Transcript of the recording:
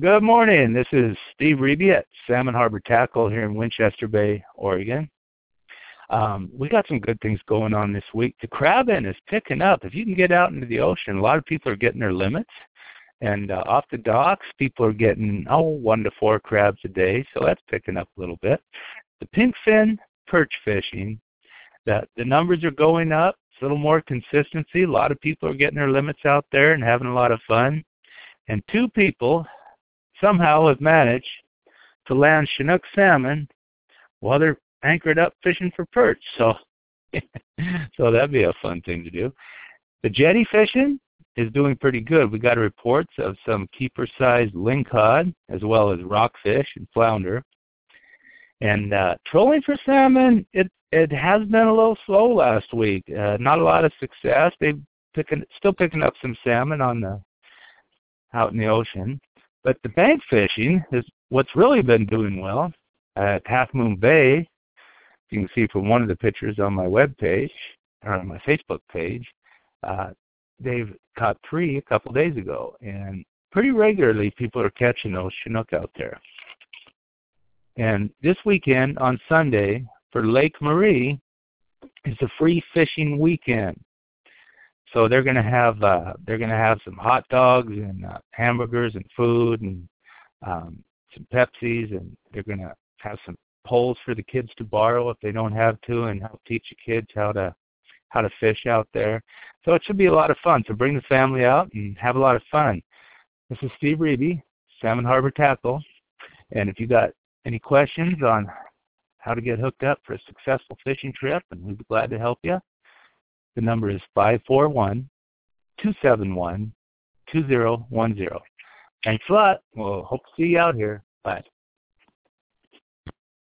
Good morning. This is Steve Reby at Salmon Harbor Tackle here in Winchester Bay, Oregon. Um, we got some good things going on this week. The crabbing is picking up. If you can get out into the ocean, a lot of people are getting their limits. And uh, off the docks, people are getting, oh, one to four crabs a day, so that's picking up a little bit. The pinkfin perch fishing, the, the numbers are going up. It's a little more consistency. A lot of people are getting their limits out there and having a lot of fun. And two people somehow have managed to land Chinook salmon while they're anchored up fishing for perch. So, so that'd be a fun thing to do. The jetty fishing is doing pretty good. We got reports of some keeper-sized lingcod as well as rockfish and flounder. And uh, trolling for salmon, it it has been a little slow last week. Uh, not a lot of success. They picking still picking up some salmon on the out in the ocean. But the bank fishing is what's really been doing well at Half Moon Bay. You can see from one of the pictures on my web page or on my Facebook page. Uh, they've caught three a couple days ago, and pretty regularly people are catching those Chinook out there. And this weekend on Sunday for Lake Marie is a free fishing weekend. So they're going to have uh, they're going to have some hot dogs and uh, hamburgers and food and um, some Pepsis, and they're going to have some poles for the kids to borrow if they don't have to, and help teach the kids how to how to fish out there. So it should be a lot of fun. So bring the family out and have a lot of fun. This is Steve Reby, Salmon Harbor Tackle, and if you got any questions on how to get hooked up for a successful fishing trip, and we'd be glad to help you. The number is 541 271 2010. Thanks a lot. We'll hope to see you out here. Bye.